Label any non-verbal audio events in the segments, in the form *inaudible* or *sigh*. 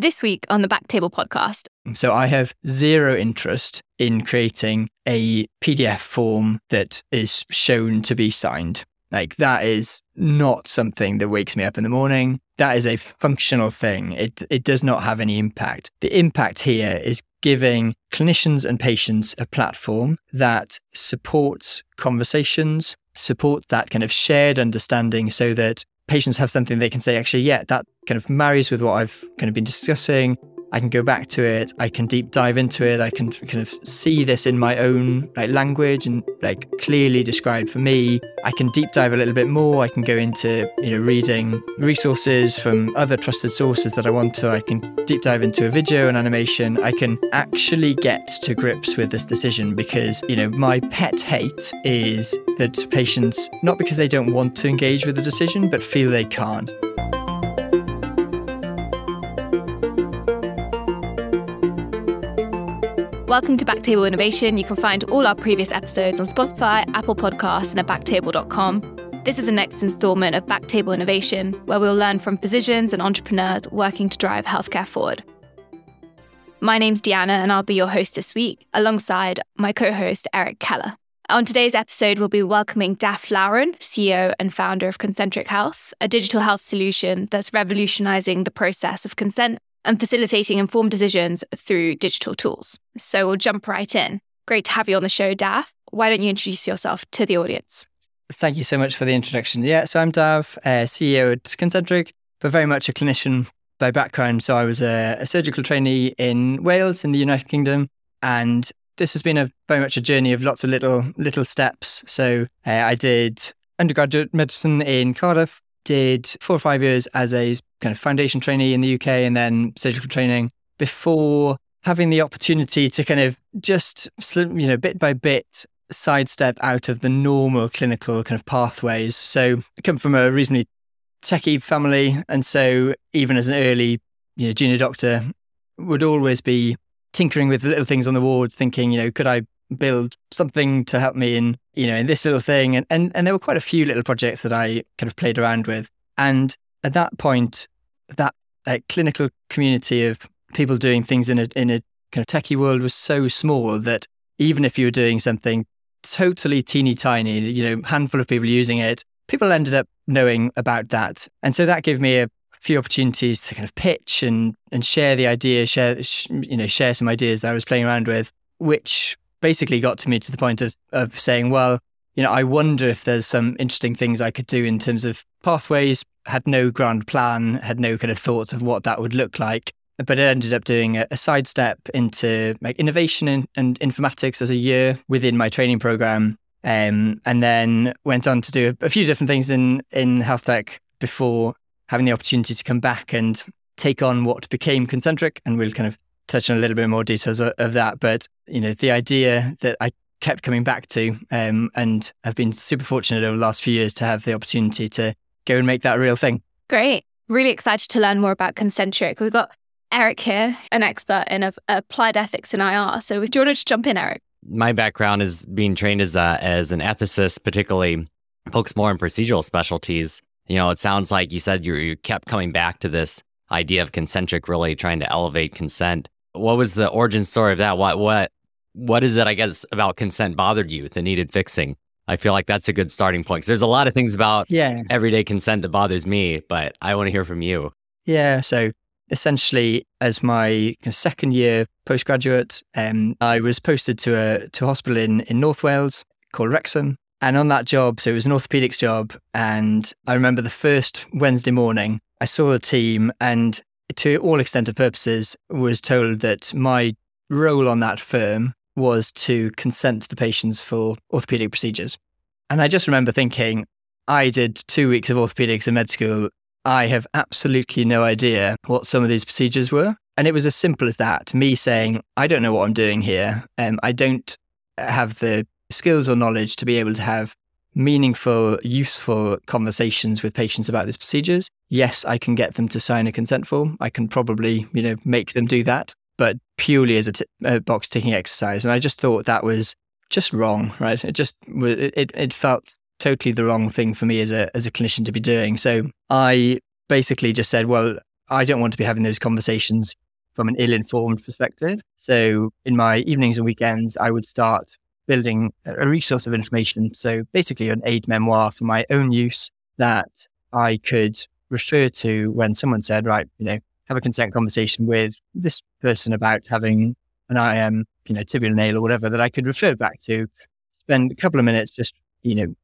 This week on the Backtable podcast. So I have zero interest in creating a PDF form that is shown to be signed. Like that is not something that wakes me up in the morning. That is a functional thing. It it does not have any impact. The impact here is giving clinicians and patients a platform that supports conversations, supports that kind of shared understanding so that patients have something they can say, actually, yeah, that kind of marries with what I've kind of been discussing. I can go back to it. I can deep dive into it. I can kind of see this in my own like language and like clearly described for me. I can deep dive a little bit more. I can go into you know reading resources from other trusted sources that I want to. I can deep dive into a video and animation. I can actually get to grips with this decision because you know my pet hate is that patients not because they don't want to engage with the decision but feel they can't. Welcome to Backtable Innovation. You can find all our previous episodes on Spotify, Apple Podcasts, and at backtable.com. This is the next installment of Backtable Innovation, where we'll learn from physicians and entrepreneurs working to drive healthcare forward. My name's Diana, and I'll be your host this week, alongside my co host, Eric Keller. On today's episode, we'll be welcoming Daff Loughran, CEO and founder of Concentric Health, a digital health solution that's revolutionizing the process of consent and facilitating informed decisions through digital tools. So we'll jump right in. Great to have you on the show, Daff. Why don't you introduce yourself to the audience? Thank you so much for the introduction. Yeah, so I'm Daff, uh, CEO at Concentric, but very much a clinician by background. So I was a, a, surgical trainee in Wales in the United Kingdom, and this has been a very much a journey of lots of little little steps. So uh, I did undergraduate medicine in Cardiff, did four or five years as a kind of foundation trainee in the UK and then surgical training before having the opportunity to kind of just, you know, bit by bit sidestep out of the normal clinical kind of pathways. So I come from a reasonably techie family. And so even as an early, you know, junior doctor would always be tinkering with little things on the wards, thinking, you know, could I build something to help me in, you know, in this little thing? And, and, and there were quite a few little projects that I kind of played around with. And at that point, that like, clinical community of people doing things in a in a kind of techie world was so small that even if you were doing something totally teeny tiny, you know, handful of people using it, people ended up knowing about that, and so that gave me a few opportunities to kind of pitch and and share the idea, share you know share some ideas that I was playing around with, which basically got to me to the point of of saying, well, you know, I wonder if there's some interesting things I could do in terms of pathways. Had no grand plan, had no kind of thoughts of what that would look like. But it ended up doing a, a sidestep into like innovation and, and informatics as a year within my training program. Um, and then went on to do a, a few different things in, in health tech before having the opportunity to come back and take on what became Concentric. And we'll kind of touch on a little bit more details of, of that. But, you know, the idea that I kept coming back to um, and have been super fortunate over the last few years to have the opportunity to go and make that a real thing. Great. Really excited to learn more about Concentric. We've got Eric here, an expert in applied ethics in IR. So, do you want to just jump in, Eric? My background is being trained as a, as an ethicist, particularly focused more on procedural specialties. You know, it sounds like you said you, you kept coming back to this idea of concentric, really trying to elevate consent. What was the origin story of that? What what what is it, I guess, about consent bothered you that needed fixing? I feel like that's a good starting point. There's a lot of things about yeah. everyday consent that bothers me, but I want to hear from you. Yeah. So essentially, as my second year postgraduate, um, I was posted to a to a hospital in in North Wales called Wrexham. And on that job, so it was an orthopedics job. And I remember the first Wednesday morning, I saw the team and to all extent and purposes was told that my role on that firm was to consent the patients for orthopedic procedures. And I just remember thinking, I did two weeks of orthopedics in med school. I have absolutely no idea what some of these procedures were. And it was as simple as that me saying, I don't know what I'm doing here. Um, I don't have the skills or knowledge to be able to have meaningful, useful conversations with patients about these procedures. Yes, I can get them to sign a consent form. I can probably, you know, make them do that but purely as a, t- a box ticking exercise. And I just thought that was just wrong, right? It just it, it felt totally the wrong thing for me as a as a clinician to be doing. So I basically just said, well, I don't want to be having those conversations from an ill informed perspective. So in my evenings and weekends, I would start building a resource of information. So basically, an aid memoir for my own use that I could refer to when someone said, right, you know, have a consent conversation with this person about having an IM, you know, tibial nail or whatever that I could refer back to, spend a couple of minutes just, you know,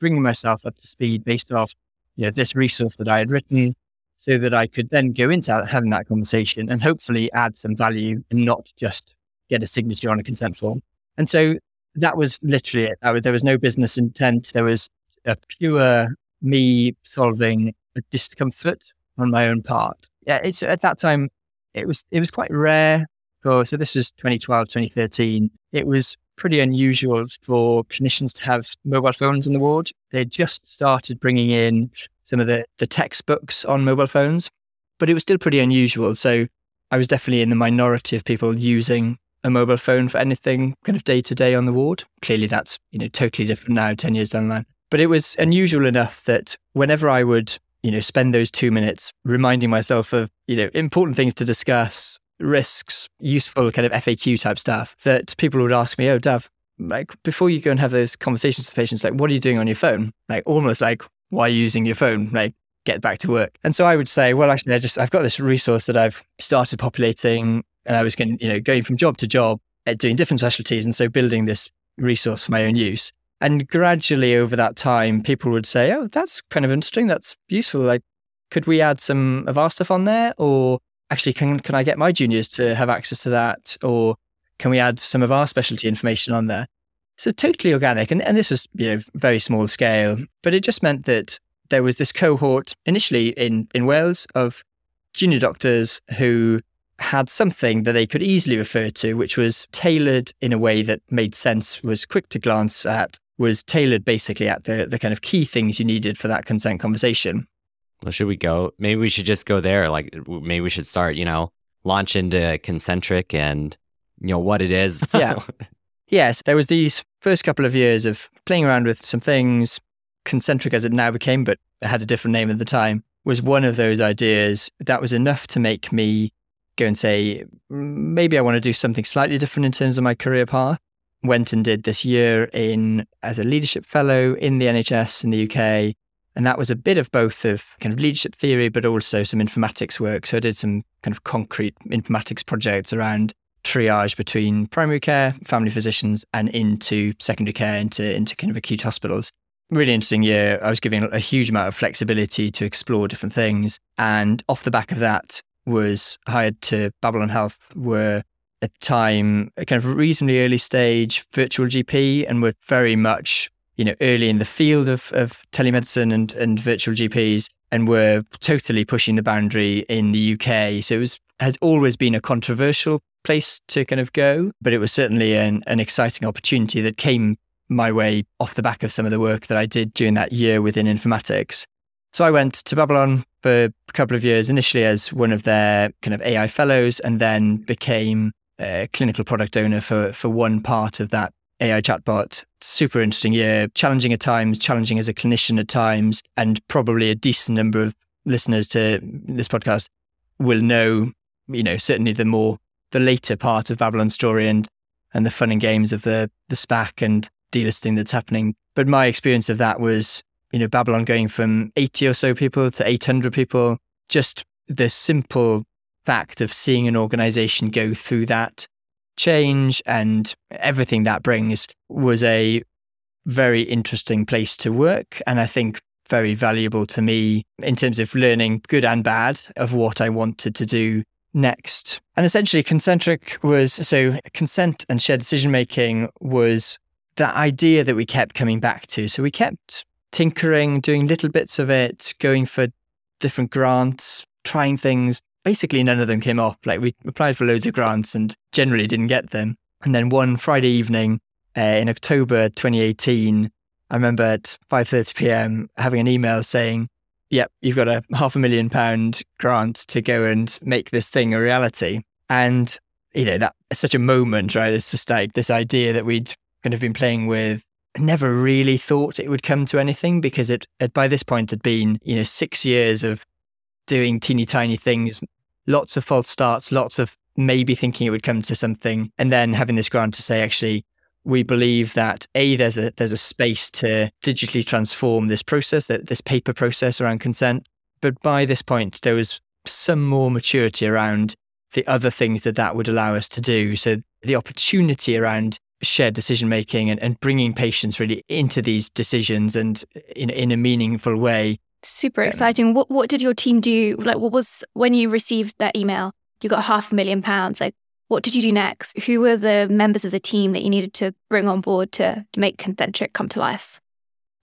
bringing myself up to speed based off, you know, this resource that I had written so that I could then go into having that conversation and hopefully add some value and not just get a signature on a consent form. And so that was literally it. Was, there was no business intent. There was a pure me solving a discomfort on my own part. Yeah, it's at that time it was it was quite rare. For, so this was 2012, 2013. It was pretty unusual for clinicians to have mobile phones in the ward. They just started bringing in some of the, the textbooks on mobile phones, but it was still pretty unusual. So I was definitely in the minority of people using a mobile phone for anything kind of day to day on the ward. Clearly, that's you know totally different now, ten years down the line. But it was unusual enough that whenever I would you know spend those two minutes reminding myself of you know important things to discuss, risks, useful kind of FAQ type stuff, that people would ask me, "Oh, Daff, like before you go and have those conversations with patients, like what are you doing on your phone? Like almost like why are you using your phone? Like get back to work. And so I would say, well, actually, I just I've got this resource that I've started populating and I was going, you know, going from job to job at doing different specialties. And so building this resource for my own use. And gradually over that time, people would say, oh, that's kind of interesting. That's useful. Like, could we add some of our stuff on there? Or actually, can, can I get my juniors to have access to that? Or can we add some of our specialty information on there? So totally organic. And, and this was, you know, very small scale, but it just meant that there was this cohort initially in, in Wales of junior doctors who had something that they could easily refer to, which was tailored in a way that made sense, was quick to glance at, was tailored basically at the, the kind of key things you needed for that consent conversation. Well, should we go? Maybe we should just go there. Like, maybe we should start, you know, launch into concentric and, you know, what it is. *laughs* yeah. Yes. There was these first couple of years of playing around with some things, concentric as it now became, but it had a different name at the time, was one of those ideas that was enough to make me go and say, maybe I want to do something slightly different in terms of my career path. Went and did this year in as a leadership fellow in the NHS in the UK. And that was a bit of both of kind of leadership theory, but also some informatics work. So I did some kind of concrete informatics projects around triage between primary care, family physicians, and into secondary care, into, into kind of acute hospitals. Really interesting year. I was given a huge amount of flexibility to explore different things. And off the back of that, was hired to Babylon Health were the time a kind of reasonably early stage virtual GP and were very much, you know, early in the field of, of telemedicine and, and virtual GPs and were totally pushing the boundary in the UK. So it was had always been a controversial place to kind of go, but it was certainly an, an exciting opportunity that came my way off the back of some of the work that I did during that year within informatics. So I went to Babylon for a couple of years, initially as one of their kind of AI fellows, and then became a clinical product owner for, for one part of that AI chatbot. Super interesting year, challenging at times, challenging as a clinician at times, and probably a decent number of listeners to this podcast will know, you know, certainly the more the later part of Babylon's story and and the fun and games of the the SPAC and delisting that's happening. But my experience of that was you know, Babylon going from 80 or so people to 800 people, just the simple fact of seeing an organization go through that change and everything that brings was a very interesting place to work. And I think very valuable to me in terms of learning good and bad of what I wanted to do next. And essentially, concentric was so consent and shared decision making was that idea that we kept coming back to. So we kept tinkering, doing little bits of it, going for different grants, trying things. Basically, none of them came off. Like we applied for loads of grants and generally didn't get them. And then one Friday evening uh, in October 2018, I remember at 5:30 p.m. having an email saying, "Yep, you've got a half a million pound grant to go and make this thing a reality." And you know that such a moment, right? It's just like this idea that we'd kind of been playing with never really thought it would come to anything because it, it by this point had been you know six years of doing teeny tiny things, lots of false starts, lots of maybe thinking it would come to something, and then having this grant to say, actually, we believe that a there's a there's a space to digitally transform this process, that this paper process around consent. But by this point, there was some more maturity around the other things that that would allow us to do. So the opportunity around shared decision making and, and bringing patients really into these decisions and in in a meaningful way. Super exciting. What what did your team do? Like what was when you received that email? You got half a million pounds. Like what did you do next? Who were the members of the team that you needed to bring on board to, to make Concentric come to life?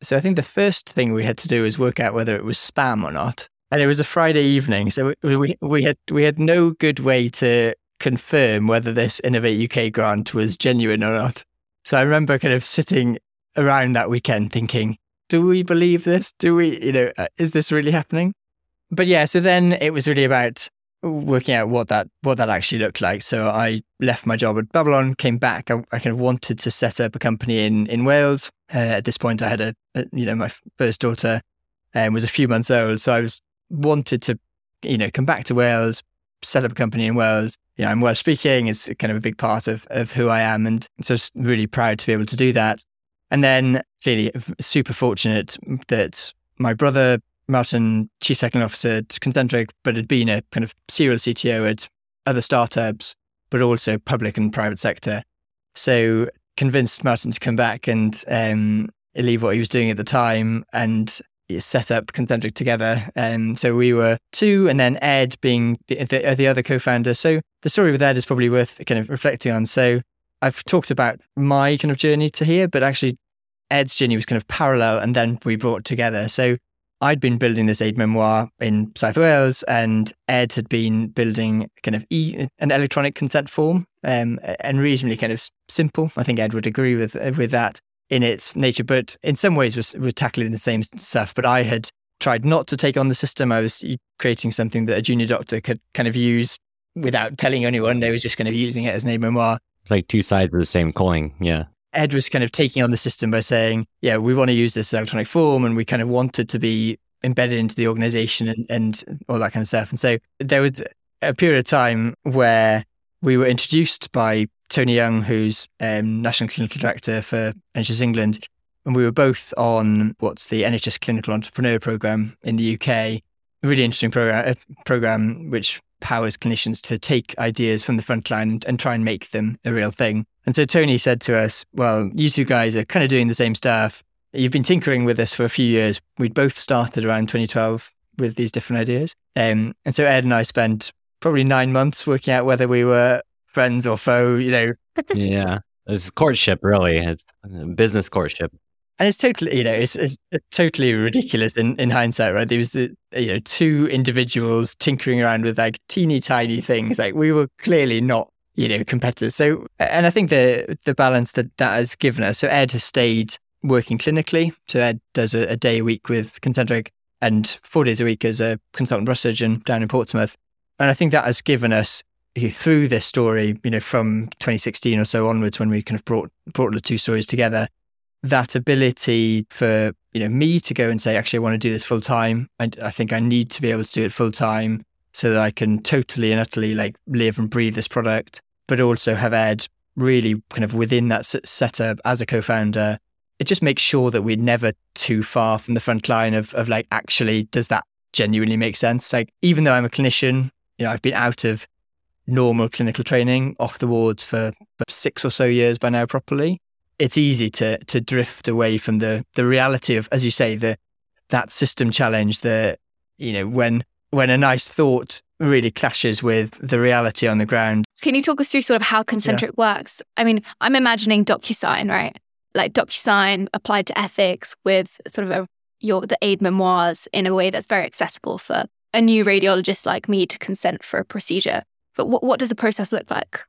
So I think the first thing we had to do was work out whether it was spam or not. And it was a Friday evening, so we, we, we had we had no good way to confirm whether this Innovate UK grant was genuine or not. So I remember kind of sitting around that weekend thinking, do we believe this? Do we, you know, uh, is this really happening? But yeah, so then it was really about working out what that what that actually looked like. So I left my job at Babylon, came back. I, I kind of wanted to set up a company in in Wales. Uh, at this point, I had a, a, you know my first daughter um, was a few months old, so I was wanted to you know come back to Wales, set up a company in Wales. You know, I'm Welsh speaking. It's kind of a big part of of who I am, and so really proud to be able to do that. And then clearly super fortunate that my brother Martin, chief technical officer at Concentric, but had been a kind of serial CTO at other startups, but also public and private sector. So convinced Martin to come back and um, leave what he was doing at the time and set up Concentric together. Um, so we were two, and then Ed being the, the, the other co-founder. So the story with Ed is probably worth kind of reflecting on. So I've talked about my kind of journey to here, but actually Ed's journey was kind of parallel, and then we brought together. So I'd been building this aid memoir in South Wales, and Ed had been building kind of e- an electronic consent form, um, and reasonably kind of simple. I think Ed would agree with with that in its nature, but in some ways was was tackling the same stuff. But I had tried not to take on the system. I was creating something that a junior doctor could kind of use without telling anyone. They were just kind of using it as an aid memoir. It's like two sides of the same coin. Yeah. Ed was kind of taking on the system by saying, yeah, we want to use this electronic form and we kind of wanted to be embedded into the organization and, and all that kind of stuff. And so there was a period of time where we were introduced by Tony Young, who's um, National Clinical Director for NHS England. And we were both on what's the NHS Clinical Entrepreneur Program in the UK. Really interesting program, a program which powers clinicians to take ideas from the front line and, try and make them a real thing. And so Tony said to us, Well, you two guys are kind of doing the same stuff. You've been tinkering with this for a few years. We'd both started around 2012 with these different ideas. Um, and so Ed and I spent probably nine months working out whether we were friends or foe, you know. *laughs* yeah. It's courtship, really. It's business courtship. And it's totally, you know, it's, it's totally ridiculous in, in hindsight, right? There was the, you know, two individuals tinkering around with like teeny tiny things. Like we were clearly not you know, competitors. So, and I think the the balance that that has given us. So Ed has stayed working clinically. So Ed does a, a day a week with Concentric and four days a week as a consultant breast surgeon down in Portsmouth. And I think that has given us through this story, you know, from 2016 or so onwards, when we kind of brought brought the two stories together, that ability for you know me to go and say, actually, I want to do this full time. and I think I need to be able to do it full time so that I can totally and utterly like live and breathe this product, but also have Ed really kind of within that setup as a co-founder. It just makes sure that we're never too far from the front line of of like actually does that genuinely make sense? Like even though I'm a clinician, you know, I've been out of normal clinical training off the wards for, for six or so years by now properly. It's easy to to drift away from the the reality of, as you say, the that system challenge that you know when when a nice thought really clashes with the reality on the ground. Can you talk us through sort of how Concentric yeah. works? I mean, I'm imagining DocuSign, right? Like DocuSign applied to ethics with sort of a, your the aid memoirs in a way that's very accessible for a new radiologist like me to consent for a procedure. But what, what does the process look like?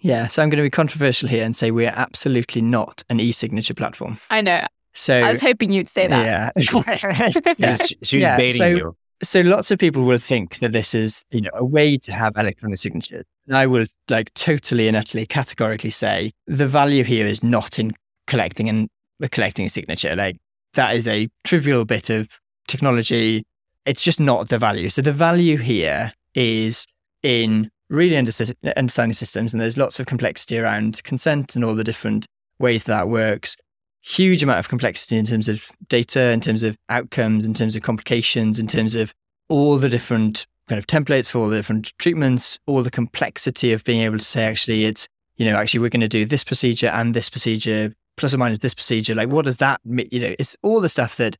Yeah, so I'm going to be controversial here and say we are absolutely not an e-signature platform. I know. So I was hoping you'd say that. Yeah, *laughs* *laughs* yeah. she was yeah, baiting so, you so lots of people will think that this is, you know, a way to have electronic signatures. And I will like totally and utterly categorically say the value here is not in collecting and uh, collecting a signature. Like that is a trivial bit of technology it's just not the value. So the value here is in really understanding systems, and there's lots of complexity around consent and all the different ways that, that works. Huge amount of complexity in terms of data, in terms of outcomes, in terms of complications, in terms of all the different kind of templates for all the different treatments, all the complexity of being able to say, actually, it's, you know, actually, we're going to do this procedure and this procedure, plus or minus this procedure. Like, what does that mean? You know, it's all the stuff that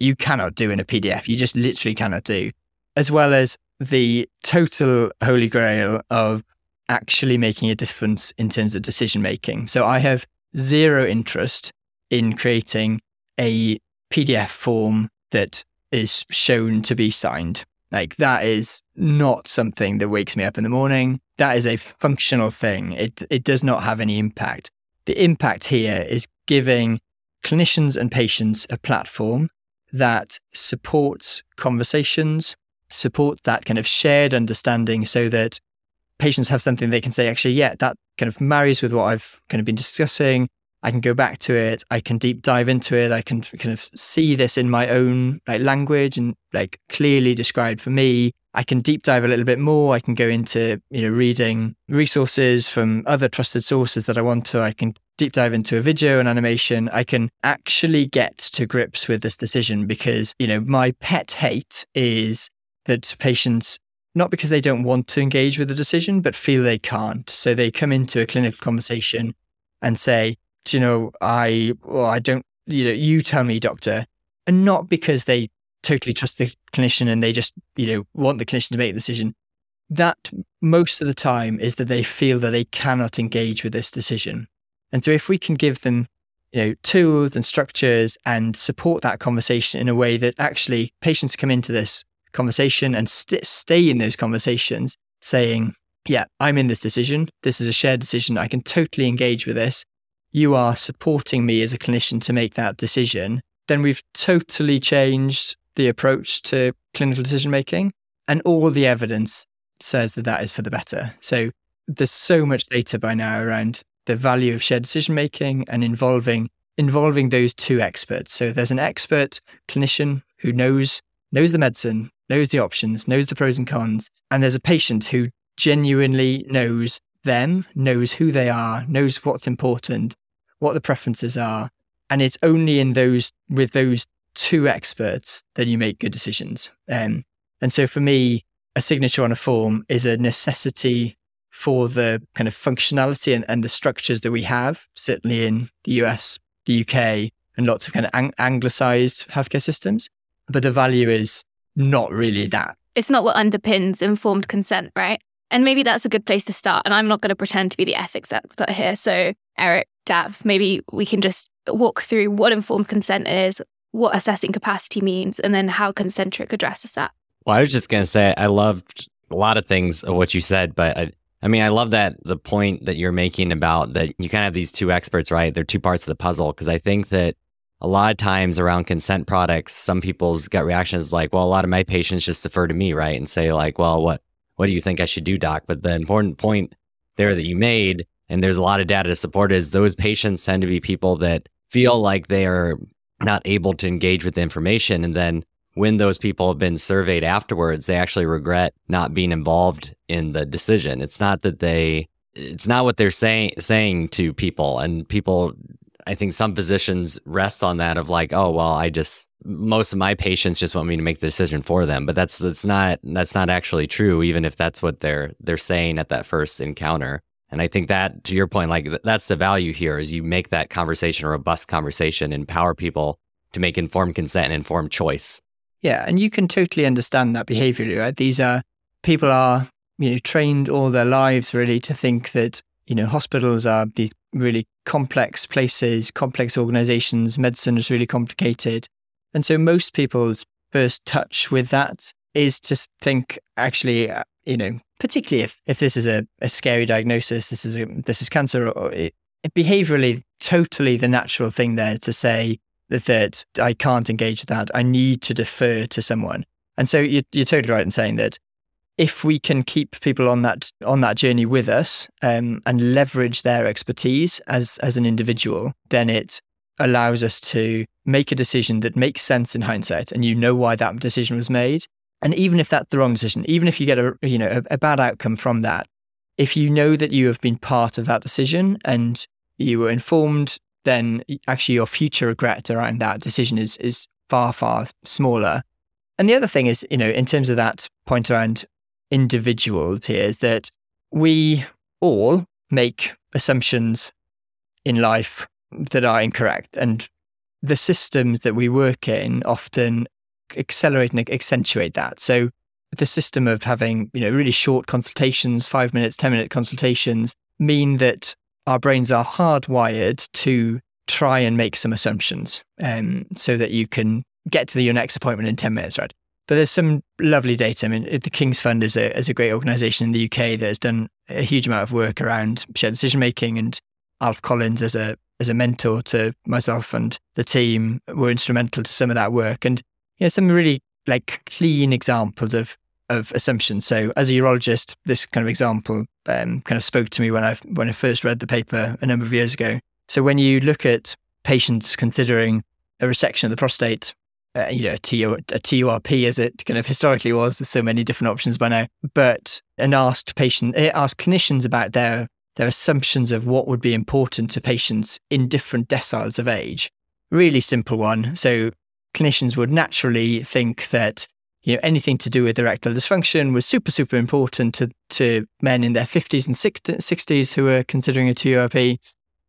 you cannot do in a PDF. You just literally cannot do, as well as the total holy grail of actually making a difference in terms of decision making. So I have zero interest in creating a PDF form that is shown to be signed. Like that is not something that wakes me up in the morning. That is a functional thing. It it does not have any impact. The impact here is giving clinicians and patients a platform that supports conversations, support that kind of shared understanding so that patients have something they can say, actually, yeah, that kind of marries with what I've kind of been discussing. I can go back to it. I can deep dive into it. I can kind of see this in my own like language and like clearly described for me. I can deep dive a little bit more. I can go into, you know, reading resources from other trusted sources that I want to. I can deep dive into a video and animation. I can actually get to grips with this decision because, you know, my pet hate is that patients, not because they don't want to engage with the decision, but feel they can't. So they come into a clinical conversation and say, you know, I, well, I don't, you know, you tell me, doctor. And not because they totally trust the clinician and they just, you know, want the clinician to make the decision. That most of the time is that they feel that they cannot engage with this decision. And so if we can give them you know, tools and structures and support that conversation in a way that actually patients come into this conversation and st- stay in those conversations saying, yeah, I'm in this decision. This is a shared decision. I can totally engage with this. You are supporting me as a clinician to make that decision. Then we've totally changed the approach to clinical decision making. And all the evidence says that that is for the better. So there's so much data by now around the value of shared decision making and involving involving those two experts. So there's an expert clinician who knows knows the medicine, knows the options, knows the pros and cons. And there's a patient who genuinely knows them, knows who they are, knows what's important, what the preferences are. And it's only in those, with those two experts that you make good decisions. Um, and so for me, a signature on a form is a necessity for the kind of functionality and, and the structures that we have, certainly in the US, the UK, and lots of kind of ang- anglicized healthcare systems. But the value is not really that. It's not what underpins informed consent, right? And maybe that's a good place to start. And I'm not going to pretend to be the ethics expert here. So, Eric, Daff, maybe we can just walk through what informed consent is, what assessing capacity means, and then how Concentric addresses that. Well, I was just going to say, I loved a lot of things of what you said, but I, I mean, I love that the point that you're making about that you kind of have these two experts, right? They're two parts of the puzzle. Because I think that a lot of times around consent products, some people's gut reaction is like, well, a lot of my patients just defer to me, right? And say, like, well, what what do you think I should do, doc? But the important point there that you made, and there's a lot of data to support, is those patients tend to be people that feel like they are not able to engage with the information. And then when those people have been surveyed afterwards, they actually regret not being involved in the decision. It's not that they it's not what they're saying saying to people and people I think some physicians rest on that of like, oh well, I just most of my patients just want me to make the decision for them, but that's that's not that's not actually true, even if that's what they're they're saying at that first encounter. And I think that, to your point, like that's the value here is you make that conversation a robust conversation, empower people to make informed consent and informed choice. Yeah, and you can totally understand that behaviorally, right? These are people are you know trained all their lives really to think that you know hospitals are these really complex places, complex organizations. Medicine is really complicated. And so most people's first touch with that is to think, actually, uh, you know, particularly if, if this is a, a scary diagnosis, this is a, this is cancer, or it, behaviorally, totally the natural thing there to say that, I can't engage with that. I need to defer to someone. And so you're, you're totally right in saying that if we can keep people on that on that journey with us um, and leverage their expertise as as an individual, then it allows us to make a decision that makes sense in hindsight and you know why that decision was made. And even if that's the wrong decision, even if you get a you know a, a bad outcome from that, if you know that you have been part of that decision and you were informed, then actually your future regret around that decision is is far, far smaller. And the other thing is, you know, in terms of that point around individuals here is that we all make assumptions in life that are incorrect. And the systems that we work in often accelerate and accentuate that. So the system of having, you know, really short consultations, five minutes, 10 minute consultations mean that our brains are hardwired to try and make some assumptions um, so that you can get to your next appointment in 10 minutes, right? But there's some lovely data. I mean, the King's Fund is a, is a great organization in the UK that has done a huge amount of work around shared decision making. And Alf Collins, as a as a mentor to myself and the team, were instrumental to some of that work. And you know, some really like clean examples of of assumptions. So, as a urologist, this kind of example um, kind of spoke to me when I when I first read the paper a number of years ago. So, when you look at patients considering a resection of the prostate uh, you know, a, TO, a TURP as it kind of historically was. There's so many different options by now. But and asked patient, it asked clinicians about their their assumptions of what would be important to patients in different deciles of age. Really simple one. So clinicians would naturally think that you know anything to do with erectile dysfunction was super super important to to men in their 50s and 60s who were considering a TURP.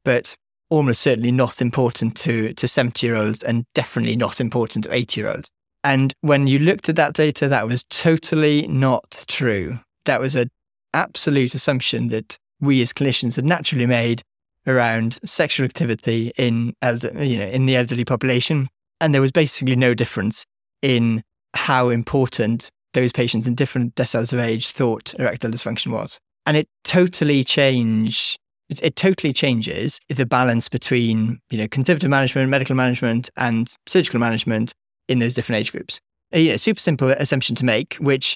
But almost certainly not important to, to 70 year olds and definitely not important to 80 year olds. And when you looked at that data, that was totally not true. That was an absolute assumption that we as clinicians had naturally made around sexual activity in elder, you know, in the elderly population. And there was basically no difference in how important those patients in different deciles of age thought erectile dysfunction was. And it totally changed it, it totally changes the balance between you know conservative management, medical management, and surgical management in those different age groups. A you know, super simple assumption to make, which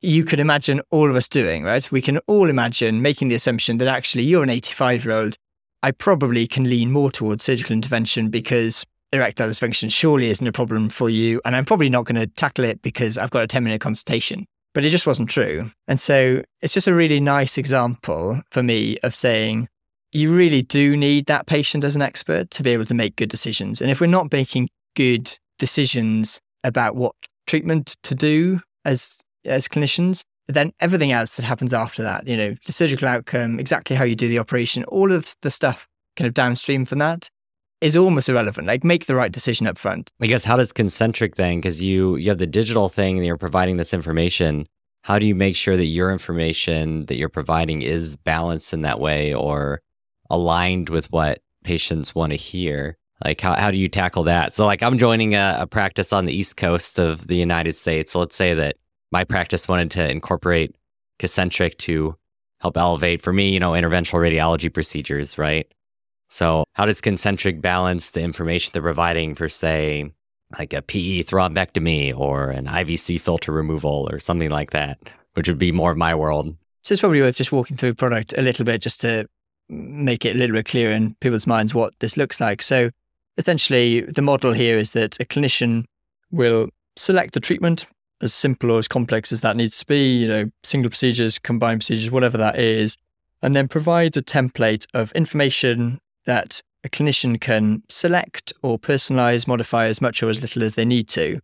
you could imagine all of us doing, right? We can all imagine making the assumption that actually you're an 85 year old. I probably can lean more towards surgical intervention because erectile dysfunction surely isn't a problem for you. And I'm probably not going to tackle it because I've got a 10 minute consultation but it just wasn't true. And so it's just a really nice example for me of saying you really do need that patient as an expert to be able to make good decisions. And if we're not making good decisions about what treatment to do as as clinicians, then everything else that happens after that, you know, the surgical outcome, exactly how you do the operation, all of the stuff kind of downstream from that is almost irrelevant. Like make the right decision up front. I guess how does concentric then? Because you you have the digital thing and you're providing this information. How do you make sure that your information that you're providing is balanced in that way or aligned with what patients want to hear? Like how, how do you tackle that? So like I'm joining a, a practice on the East Coast of the United States. So let's say that my practice wanted to incorporate concentric to help elevate for me, you know, interventional radiology procedures, right? So, how does concentric balance the information they're providing for, say, like a PE thrombectomy or an IVC filter removal or something like that, which would be more of my world? So, it's probably worth just walking through product a little bit just to make it a little bit clearer in people's minds what this looks like. So, essentially, the model here is that a clinician will select the treatment as simple or as complex as that needs to be, you know, single procedures, combined procedures, whatever that is, and then provide a template of information that a clinician can select or personalize, modify as much or as little as they need to.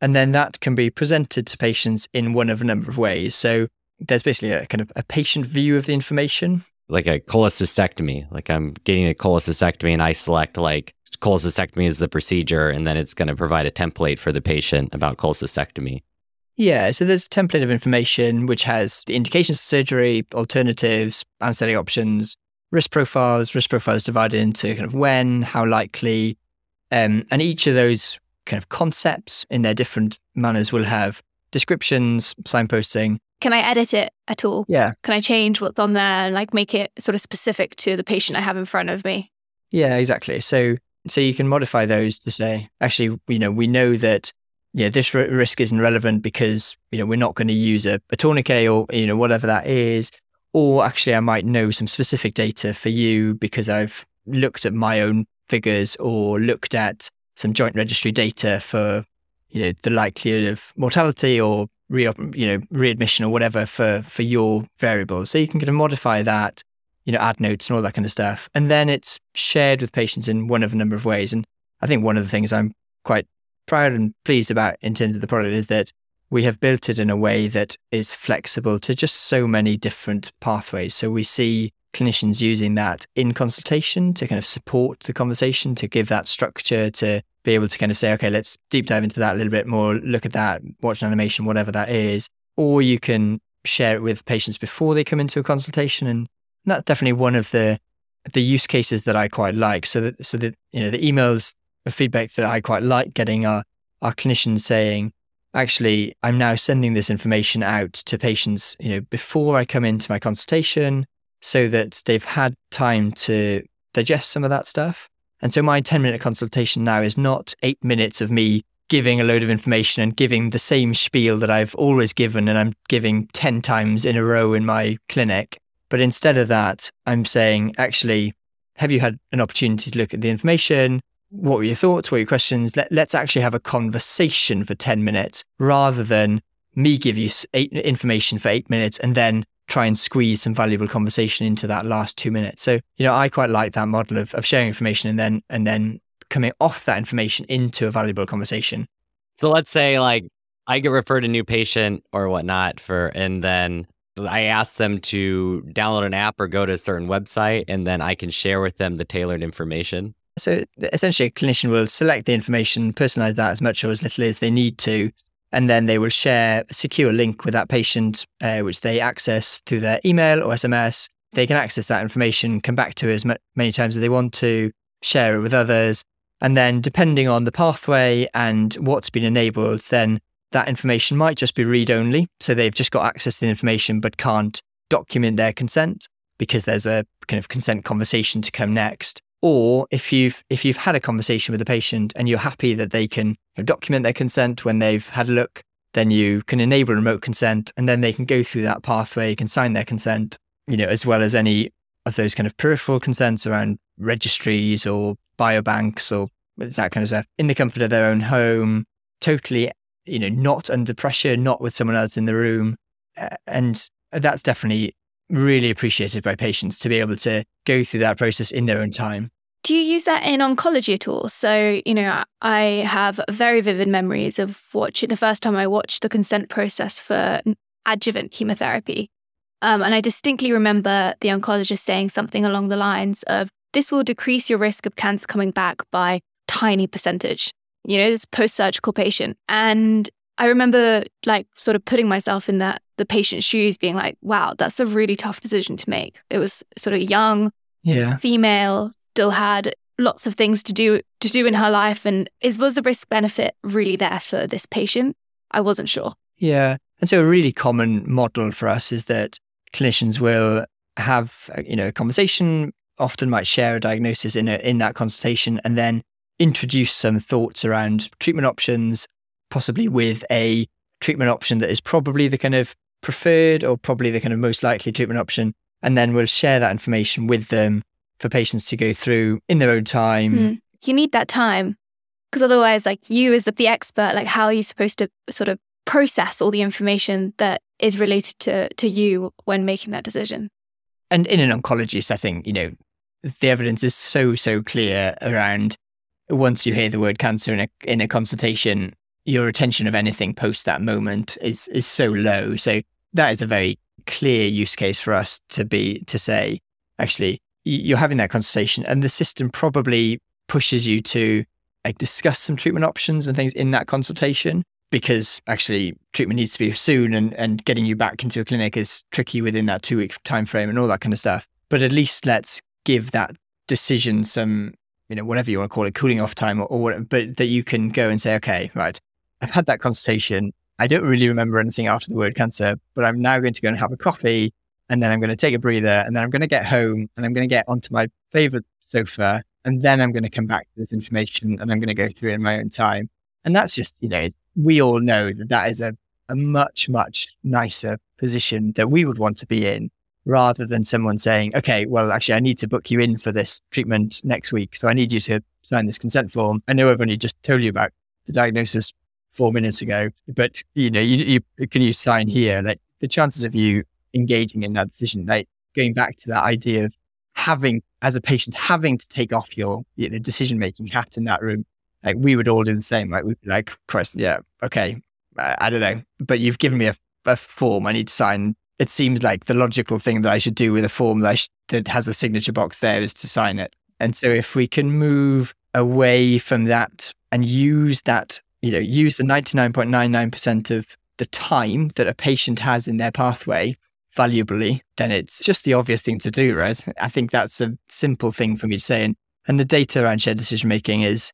And then that can be presented to patients in one of a number of ways. So there's basically a kind of a patient view of the information. Like a cholecystectomy. Like I'm getting a cholecystectomy and I select like cholecystectomy is the procedure and then it's going to provide a template for the patient about cholecystectomy. Yeah, so there's a template of information which has the indications for surgery, alternatives, anesthetic options, risk profiles, risk profiles divided into kind of when, how likely, um, and each of those kind of concepts in their different manners will have descriptions, signposting. Can I edit it at all? Yeah. Can I change what's on there and like make it sort of specific to the patient I have in front of me? Yeah, exactly. So so you can modify those to say, actually, you know, we know that yeah, this r- risk isn't relevant because you know we're not going to use a, a tourniquet or you know whatever that is or actually I might know some specific data for you because I've looked at my own figures or looked at some joint registry data for, you know, the likelihood of mortality or re, you know, readmission or whatever for, for your variables. So you can kind of modify that, you know, add notes and all that kind of stuff. And then it's shared with patients in one of a number of ways. And I think one of the things I'm quite proud and pleased about in terms of the product is that we have built it in a way that is flexible to just so many different pathways. So we see clinicians using that in consultation to kind of support the conversation, to give that structure, to be able to kind of say, okay, let's deep dive into that a little bit more, look at that, watch an animation, whatever that is. Or you can share it with patients before they come into a consultation. And that's definitely one of the the use cases that I quite like. So that so that you know the emails, the feedback that I quite like getting are are clinicians saying, actually, I'm now sending this information out to patients, you know, before I come into my consultation so that they've had time to digest some of that stuff. And so my 10 minute consultation now is not eight minutes of me giving a load of information and giving the same spiel that I've always given and I'm giving 10 times in a row in my clinic. But instead of that, I'm saying, actually, have you had an opportunity to look at the information? what were your thoughts? What were your questions? Let, us actually have a conversation for 10 minutes rather than me give you eight, information for eight minutes and then try and squeeze some valuable conversation into that last two minutes. So, you know, I quite like that model of, of sharing information and then, and then coming off that information into a valuable conversation. So let's say like I get referred a new patient or whatnot for, and then I ask them to download an app or go to a certain website, and then I can share with them the tailored information. So essentially, a clinician will select the information, personalize that as much or as little as they need to, and then they will share a secure link with that patient, uh, which they access through their email or SMS. They can access that information, come back to it as many times as they want to, share it with others. And then, depending on the pathway and what's been enabled, then that information might just be read only. So they've just got access to the information but can't document their consent because there's a kind of consent conversation to come next or if you've if you've had a conversation with the patient and you're happy that they can document their consent when they've had a look then you can enable remote consent and then they can go through that pathway can sign their consent you know as well as any of those kind of peripheral consents around registries or biobanks or that kind of stuff in the comfort of their own home totally you know not under pressure not with someone else in the room. And that's definitely really appreciated by patients to be able to go through that process in their own time. Do you use that in oncology at all? So, you know, I have very vivid memories of watching the first time I watched the consent process for adjuvant chemotherapy. Um, and I distinctly remember the oncologist saying something along the lines of, this will decrease your risk of cancer coming back by tiny percentage. You know, this post surgical patient. And I remember like sort of putting myself in that the patient's shoes, being like, wow, that's a really tough decision to make. It was sort of young, yeah, female, still had lots of things to do to do in her life, and is was the risk benefit really there for this patient? I wasn't sure. Yeah, and so a really common model for us is that clinicians will have uh, you know a conversation, often might share a diagnosis in a, in that consultation, and then introduce some thoughts around treatment options possibly with a treatment option that is probably the kind of preferred or probably the kind of most likely treatment option. And then we'll share that information with them for patients to go through in their own time. Mm. You need that time because otherwise, like you as the, the expert, like how are you supposed to sort of process all the information that is related to to you when making that decision? And in an oncology setting, you know, the evidence is so so clear around once you hear the word cancer in a in a consultation, your attention of anything post that moment is is so low. So that is a very clear use case for us to be to say, actually, you're having that consultation, and the system probably pushes you to like discuss some treatment options and things in that consultation because actually treatment needs to be soon and, and getting you back into a clinic is tricky within that two week time frame and all that kind of stuff. But at least let's give that decision some, you know, whatever you want to call it, cooling off time or, or whatever, but that you can go and say, okay, right, I've had that consultation. I don't really remember anything after the word cancer, but I'm now going to go and have a coffee and then I'm going to take a breather and then I'm going to get home and I'm going to get onto my favorite sofa and then I'm going to come back to this information and I'm going to go through it in my own time. And that's just, you know, we all know that that is a, a much, much nicer position that we would want to be in rather than someone saying, okay, well, actually, I need to book you in for this treatment next week. So I need you to sign this consent form. I know I've only just told you about the diagnosis four minutes ago, but you know, you, you can you sign here? Like the chances of you engaging in that decision, like going back to that idea of having, as a patient, having to take off your you know, decision making hat in that room. Like we would all do the same. Like we'd be like, Christ, yeah, okay, I, I don't know, but you've given me a, a form I need to sign it seems like the logical thing that I should do with a form that, sh- that has a signature box there is to sign it. And so if we can move away from that and use that, you know, use the 99.99% of the time that a patient has in their pathway valuably, then it's just the obvious thing to do, right? I think that's a simple thing for me to say. And, and the data around shared decision making is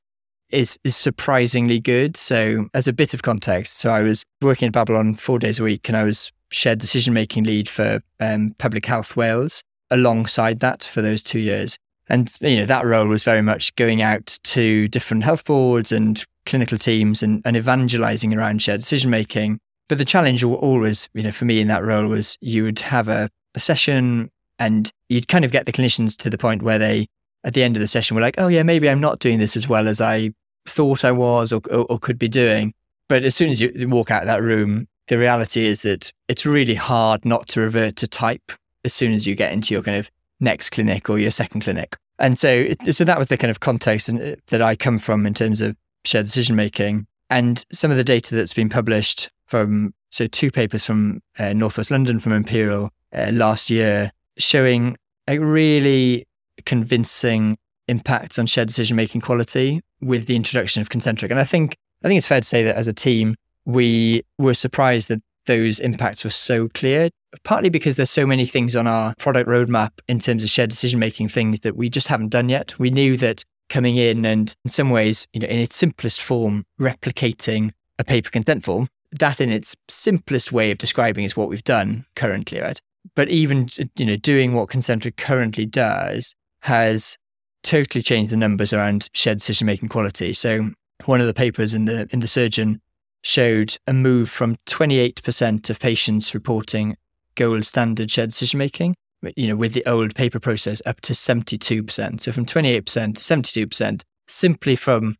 is is surprisingly good. So as a bit of context, so I was working in Babylon four days a week and I was shared decision making lead for um, Public Health Wales alongside that for those two years. And you know that role was very much going out to different health boards and clinical teams and, and evangelizing around shared decision making. But the challenge always, you know, for me in that role was you would have a, a session and you'd kind of get the clinicians to the point where they, at the end of the session, were like, "Oh yeah, maybe I'm not doing this as well as I thought I was or, or, or could be doing." But as soon as you walk out of that room, the reality is that it's really hard not to revert to type as soon as you get into your kind of next clinic or your second clinic. And so, so that was the kind of context uh, that I come from in terms of shared decision making. And some of the data that's been published from, so two papers from uh, Northwest London from Imperial uh, last year showing a really convincing impact on shared decision making quality with the introduction of concentric. And I think, I think it's fair to say that as a team, we were surprised that those impacts were so clear, partly because there's so many things on our product roadmap in terms of shared decision making things that we just haven't done yet. We knew that coming in and in some ways, you know, in its simplest form, replicating a paper consent form, that in its simplest way of describing is what we've done currently, right? But even, you know, doing what Concentric currently does has totally changed the numbers around shared decision making quality. So one of the papers in the in the surgeon showed a move from 28% of patients reporting gold standard shared decision making, you know, with the old paper process up to 72%. So from 28% to 72%, simply from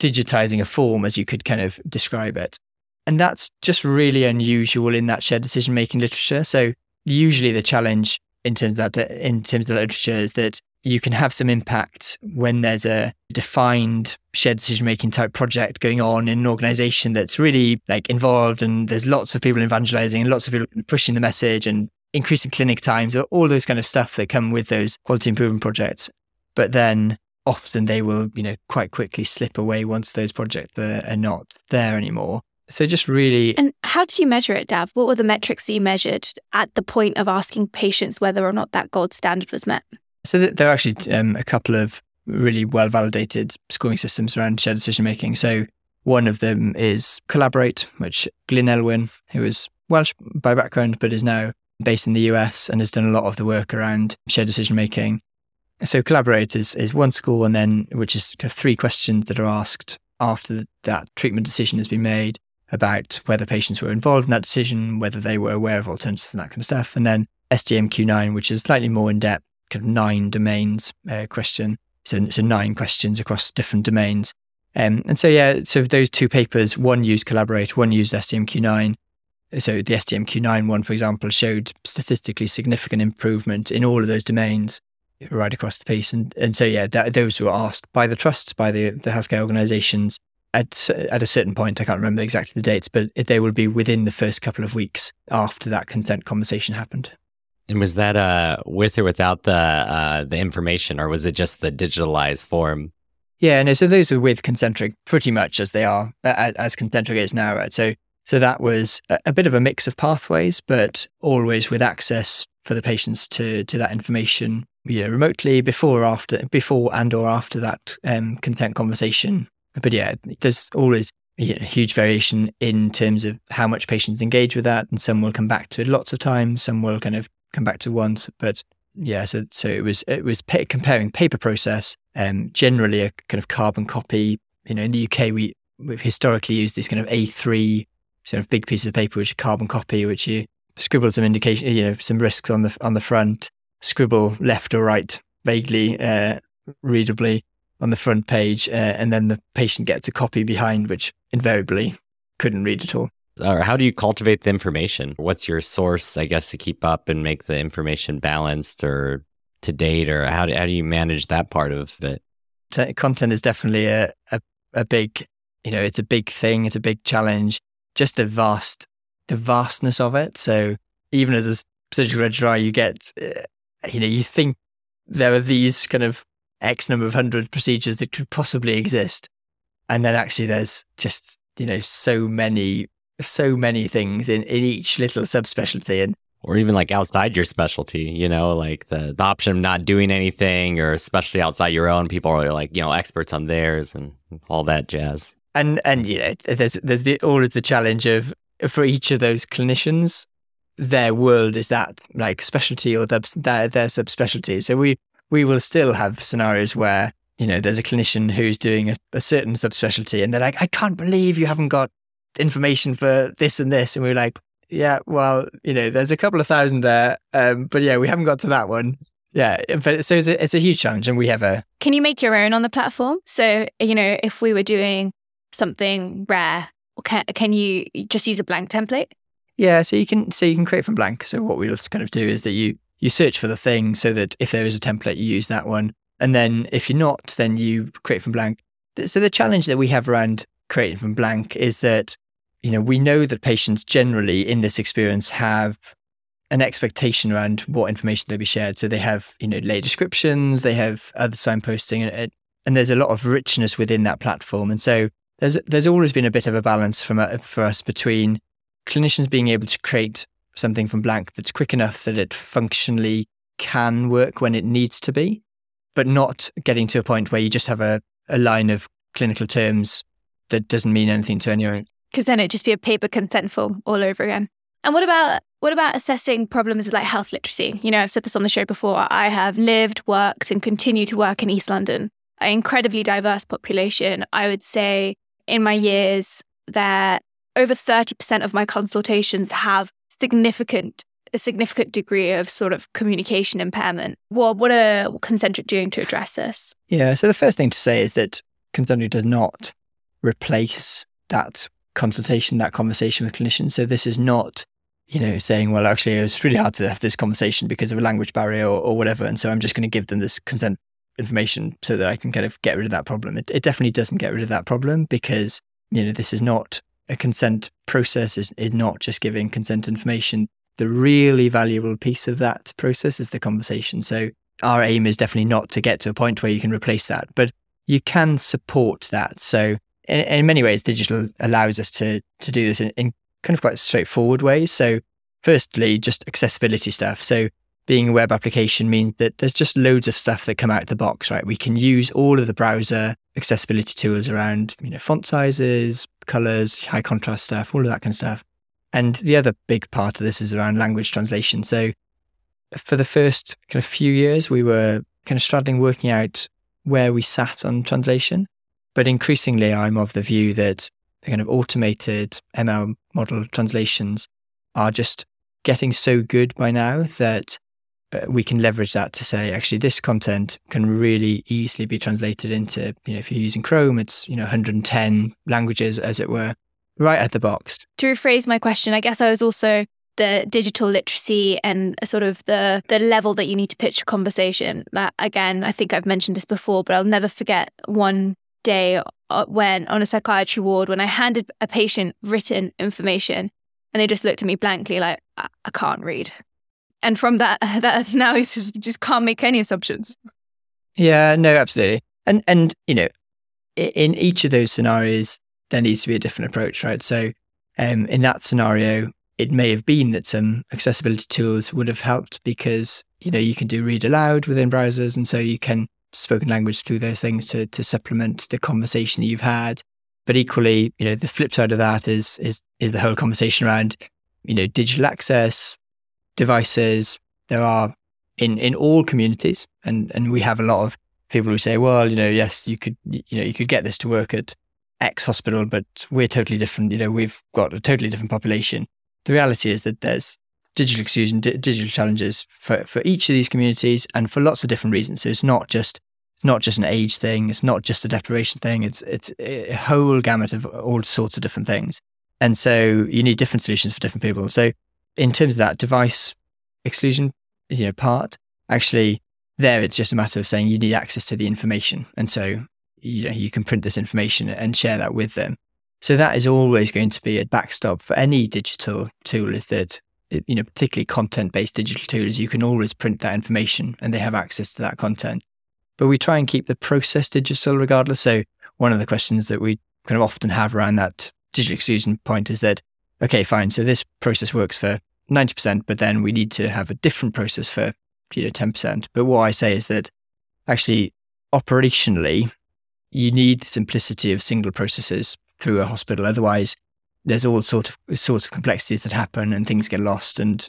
digitizing a form as you could kind of describe it. And that's just really unusual in that shared decision making literature. So usually the challenge in terms of that in terms of literature is that you can have some impact when there's a defined shared decision making type project going on in an organization that's really like involved and there's lots of people evangelizing and lots of people pushing the message and increasing clinic times or all those kind of stuff that come with those quality improvement projects. But then often they will you know quite quickly slip away once those projects are, are not there anymore. So just really and how did you measure it Daff? What were the metrics that you measured at the point of asking patients whether or not that gold standard was met? So there are actually um, a couple of really well validated scoring systems around shared decision making. So one of them is Collaborate, which Glyn Elwyn, who is Welsh by background but is now based in the US and has done a lot of the work around shared decision making. So Collaborate is, is one score, and then which is kind of three questions that are asked after that treatment decision has been made about whether patients were involved in that decision, whether they were aware of alternatives and that kind of stuff. And then SDMQ9, which is slightly more in depth kind of nine domains uh, question. So, so nine questions across different domains. Um, and so, yeah, so those two papers, one used Collaborate, one used SDMQ9. So the SDMQ9 one, for example, showed statistically significant improvement in all of those domains right across the piece. And, and so, yeah, that, those were asked by the trusts, by the, the healthcare organizations at, at a certain point. I can't remember exactly the dates, but they will be within the first couple of weeks after that consent conversation happened. And was that uh, with or without the uh, the information, or was it just the digitalized form? Yeah, no. So those were with concentric, pretty much as they are as, as concentric is now. Right. So so that was a, bit of a mix of pathways, but always with access for the patients to to that information, you know, remotely before or after, before and or after that um, conversation. But yeah, there's always you know, huge variation in terms of how much patients engage with that, and some will come back to it lots of times, some will kind of come back to once, but yeah, so so it was it was pa- comparing paper process, um, generally a kind of carbon copy. You know, in the UK, we we've historically used this kind of A3 sort of big pieces of paper, which are carbon copy, which you scribble some indication, you know, some risks on the on the front, scribble left or right vaguely uh, readably on the front page, uh, and then the patient gets a copy behind, which invariably couldn't read at all. Or how do you cultivate the information? What's your source, I guess, to keep up and make the information balanced or to date, or how do, how do you manage that part of it? Content is definitely a, a, a big, you know, it's a big thing. It's a big challenge. Just the vast, the vastness of it. So even as a surgical registrar, you get, uh, you know, you think there are these kind of X number of hundred procedures that could possibly exist. And then actually there's just, you know, so many, so many things in, in each little subspecialty. And or even like outside your specialty, you know, like the, the option of not doing anything or especially outside your own, people are like, you know, experts on theirs and all that jazz. And and you know, there's there's the always the challenge of for each of those clinicians, their world is that like specialty or their their, their subspecialty. So we we will still have scenarios where you know there's a clinician who's doing a, a certain subspecialty and they're like, I can't believe you haven't got information for this and this, and we're like, yeah, well, you know, there's a couple of thousand there, um, but yeah, we haven't got to that one. Yeah, but so it's a, it's a huge challenge, and we have a. Can you make your own on the platform? So you know, if we were doing something rare, can can you just use a blank template? Yeah, so you can so you can create from blank. So what we'll kind of do is that you you search for the thing, so that if there is a template, you use that one, and then if you're not, then you create from blank. So the challenge that we have around creating from blank is that you know, we know that patients generally in this experience have an expectation around what information they'll be shared. So they have, you know, lay descriptions, they have other signposting, and, and there's a lot of richness within that platform. And so there's there's always been a bit of a balance from for us between clinicians being able to create something from blank that's quick enough that it functionally can work when it needs to be, but not getting to a point where you just have a, a line of clinical terms that doesn't mean anything to anyone because then it'd just be a paper consent form all over again. And what about what about assessing problems like health literacy? You know, I've said this on the show before. I have lived, worked, and continue to work in East London, an incredibly diverse population. I would say in my years that over 30% of my consultations have significant a significant degree of sort of communication impairment. Well, what are Concentric doing to address this? Yeah, so the first thing to say is that Concentric does not replace that consultation, that conversation with clinicians. So this is not, you know, saying, well, actually, it was really hard to have this conversation because of a language barrier or, or whatever. And so I'm just going to give them this consent information so that I can kind of get rid of that problem. It, it definitely doesn't get rid of that problem because, you know, this is not a consent process, is, is not just giving consent information. The really valuable piece of that process is the conversation. So our aim is definitely not to get to a point where you can replace that, but you can support that. So in, in many ways, digital allows us to to do this in, in kind of quite straightforward ways. So, firstly, just accessibility stuff. So, being a web application means that there's just loads of stuff that come out of the box, right? We can use all of the browser accessibility tools around, you know, font sizes, colors, high contrast stuff, all of that kind of stuff. And the other big part of this is around language translation. So for the first kind of few years, we were kind of struggling working out where we sat on translation. But increasingly, I'm of the view that the kind of automated ML model translations are just getting so good by now that uh, we can leverage that to say actually this content can really easily be translated into you know if you're using chrome it's you know 110 languages as it were right at the box to rephrase my question i guess i was also the digital literacy and sort of the the level that you need to pitch a conversation that again i think i've mentioned this before but i'll never forget one day uh, when on a psychiatry ward when I handed a patient written information and they just looked at me blankly like I, I can't read. And from that, *laughs* that now you just, can't make any assumptions. Yeah, no, absolutely. And and you know, in each of those scenarios, there needs to be a different approach, right? So, um, in that scenario, it may have been that some accessibility tools would have helped because you know you can do read aloud within browsers, and so you can spoken language through those things to to supplement the conversation that you've had. But equally, you know, the flip side of that is is is the whole conversation around, you know, digital access, devices. There are in in all communities, and and we have a lot of people who say, well, you know, yes, you could you know you could get this to work at X hospital, but we're totally different. You know, we've got a totally different population. The reality is that there's digital exclusion, di- digital challenges for, for each of these communities and for lots of different reasons. So it's not just it's not just an age thing. It's not just a deprivation thing. It's it's a whole gamut of all sorts of different things. And so you need different solutions for different people. So in terms of that device exclusion, you know, part, actually there it's just a matter of saying you need access to the information. And so you know you can print this information and share that with them. So that is always going to be a backstop for any digital tool is that you know, particularly content-based digital tools, you can always print that information and they have access to that content. But we try and keep the process digital regardless. So one of the questions that we kind of often have around that digital exclusion point is that, okay, fine. So this process works for 90%, but then we need to have a different process for, you know, 10%. But what I say is that actually operationally, you need the simplicity of single processes through a hospital. Otherwise, there's all sort of sorts of complexities that happen and things get lost and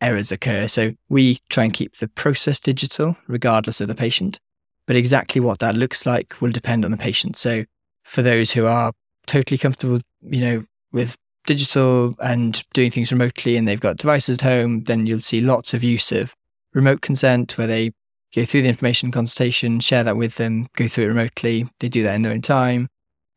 errors occur. So we try and keep the process digital regardless of the patient. But exactly what that looks like will depend on the patient. So for those who are totally comfortable, you know, with digital and doing things remotely and they've got devices at home, then you'll see lots of use of remote consent where they go through the information consultation, share that with them, go through it remotely. They do that in their own time.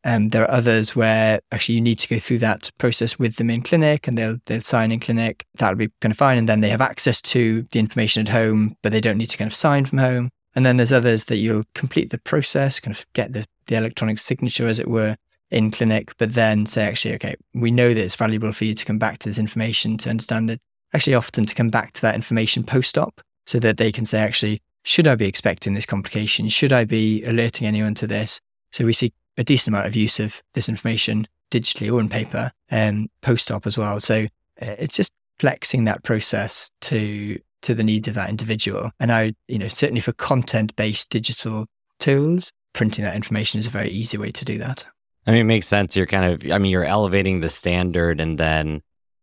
Um, there are others where actually you need to go through that process with them in clinic and they'll, they'll sign in clinic. That'll be kind of fine. And then they have access to the information at home, but they don't need to kind of sign from home. And then there's others that you'll complete the process, kind of get the, the electronic signature, as it were, in clinic, but then say, actually, okay, we know that it's valuable for you to come back to this information to understand it. Actually, often to come back to that information post op so that they can say, actually, should I be expecting this complication? Should I be alerting anyone to this? So we see a decent amount of use of this information digitally or in paper um, post op as well. So uh, it's just flexing that process to to the needs of that individual. And I, you know, certainly for content based digital tools, printing that information is a very easy way to do that. I mean, it makes sense. You're kind of, I mean, you're elevating the standard and then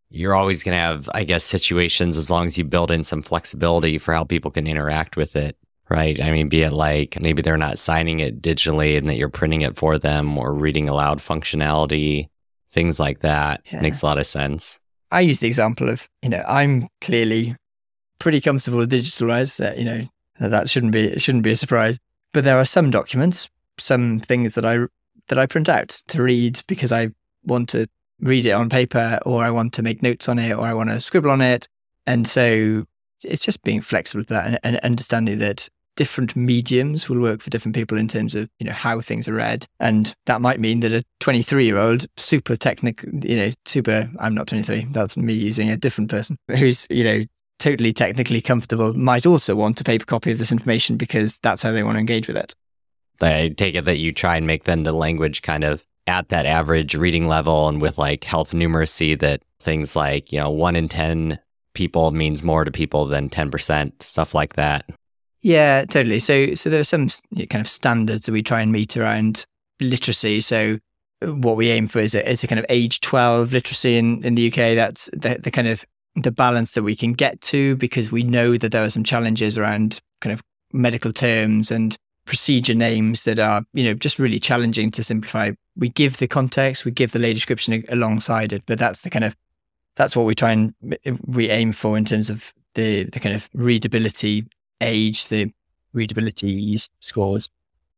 you're always going to have, I guess, situations as long as you build in some flexibility for how people can interact with it right? I mean, be it like maybe they're not signing it digitally and that you're printing it for them or reading aloud functionality, things like that. Yeah. Makes a lot of sense. I use the example of, you know, I'm clearly pretty comfortable with digital, right? That, you know, that shouldn't be, it shouldn't be a surprise. But there are some documents, some things that I, that I print out to read because I want to read it on paper or I want to make notes on it or I want to scribble on it. And so it's just being flexible with that and, and understanding that different mediums will work for different people in terms of you know how things are read and that might mean that a 23 year old super technical you know super i'm not 23 that's me using a different person who's you know totally technically comfortable might also want a paper copy of this information because that's how they want to engage with it i take it that you try and make then the language kind of at that average reading level and with like health numeracy that things like you know 1 in 10 people means more to people than 10% stuff like that yeah, totally. So, so there are some kind of standards that we try and meet around literacy. So, uh, what we aim for is a, is a kind of age 12 literacy in, in the UK. That's the, the kind of the balance that we can get to because we know that there are some challenges around kind of medical terms and procedure names that are, you know, just really challenging to simplify. We give the context, we give the lay description alongside it, but that's the kind of that's what we try and eh, we aim for in terms of the the kind of readability age, the readability scores.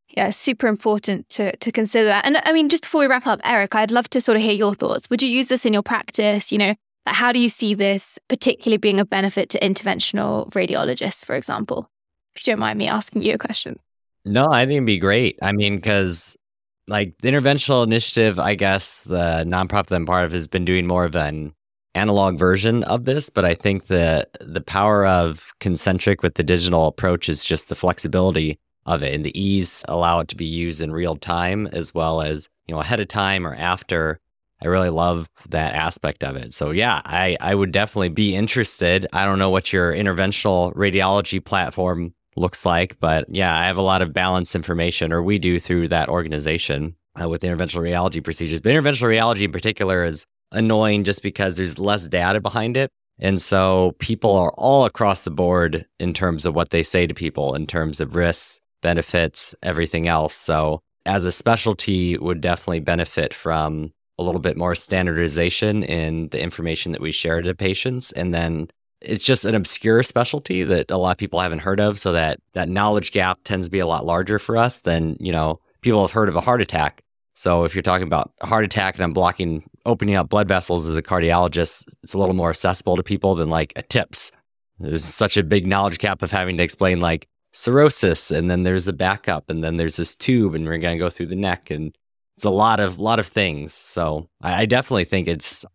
Yeah, super important to to consider that. And I mean, just before we wrap up, Eric, I'd love to sort of hear your thoughts. Would you use this in your practice? You know, how do you see this particularly being a benefit to interventional radiologists, for example? If you don't mind me asking you a question. No, I think it'd be great. I mean, because like the interventional initiative, I guess the nonprofit that I'm part of has been doing more of an analog version of this, but I think the the power of concentric with the digital approach is just the flexibility of it and the ease allow it to be used in real time as well as you know ahead of time or after. I really love that aspect of it. So yeah, I I would definitely be interested. I don't know what your interventional radiology platform looks like, but yeah, I have a lot of balance information, or we do through that organization uh, with interventional radiology procedures. But interventional radiology in particular is annoying just because there's less data behind it. And so people are all across the board in terms of what they say to people, in terms of risks, benefits, everything else. So as a specialty would definitely benefit from a little bit more standardization in the information that we share to patients. And then it's just an obscure specialty that a lot of people haven't heard of. So that that knowledge gap tends to be a lot larger for us than, you know, people have heard of a heart attack. So if you're talking about heart attack and I'm blocking opening up blood vessels as a cardiologist, it's a little more accessible to people than like a TIPS. There's such a big knowledge gap of having to explain like cirrhosis and then there's a backup and then there's this tube and we're going to go through the neck and it's a lot of lot of things. So I, I definitely think it's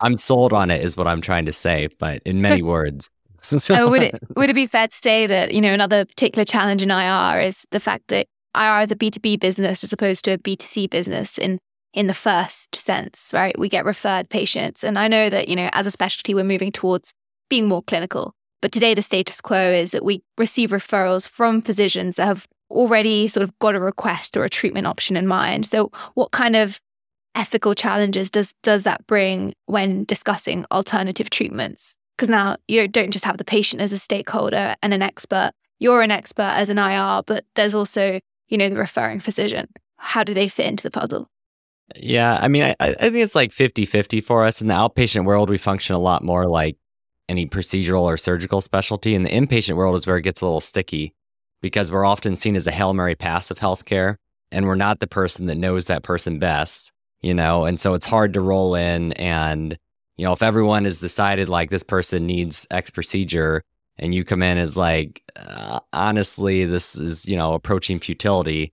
I'm sold on it is what I'm trying to say, but in many *laughs* words. oh, would it *laughs* would it be fair to say that you know another particular challenge in IR is the fact that IR is a B two B business as opposed to a B two C business in in the first sense, right? We get referred patients, and I know that you know as a specialty we're moving towards being more clinical. But today the status quo is that we receive referrals from physicians that have already sort of got a request or a treatment option in mind. So what kind of ethical challenges does does that bring when discussing alternative treatments? Because now you don't just have the patient as a stakeholder and an expert. You're an expert as an IR, but there's also, you know, the referring physician. How do they fit into the puzzle? Yeah, I mean, I, I think it's like 50 50 for us. In the outpatient world, we function a lot more like any procedural or surgical specialty. In the inpatient world is where it gets a little sticky because we're often seen as a Hail Mary pass of healthcare and we're not the person that knows that person best you know, and so it's hard to roll in and, you know, if everyone has decided like this person needs X procedure and you come in as like, uh, honestly, this is, you know, approaching futility,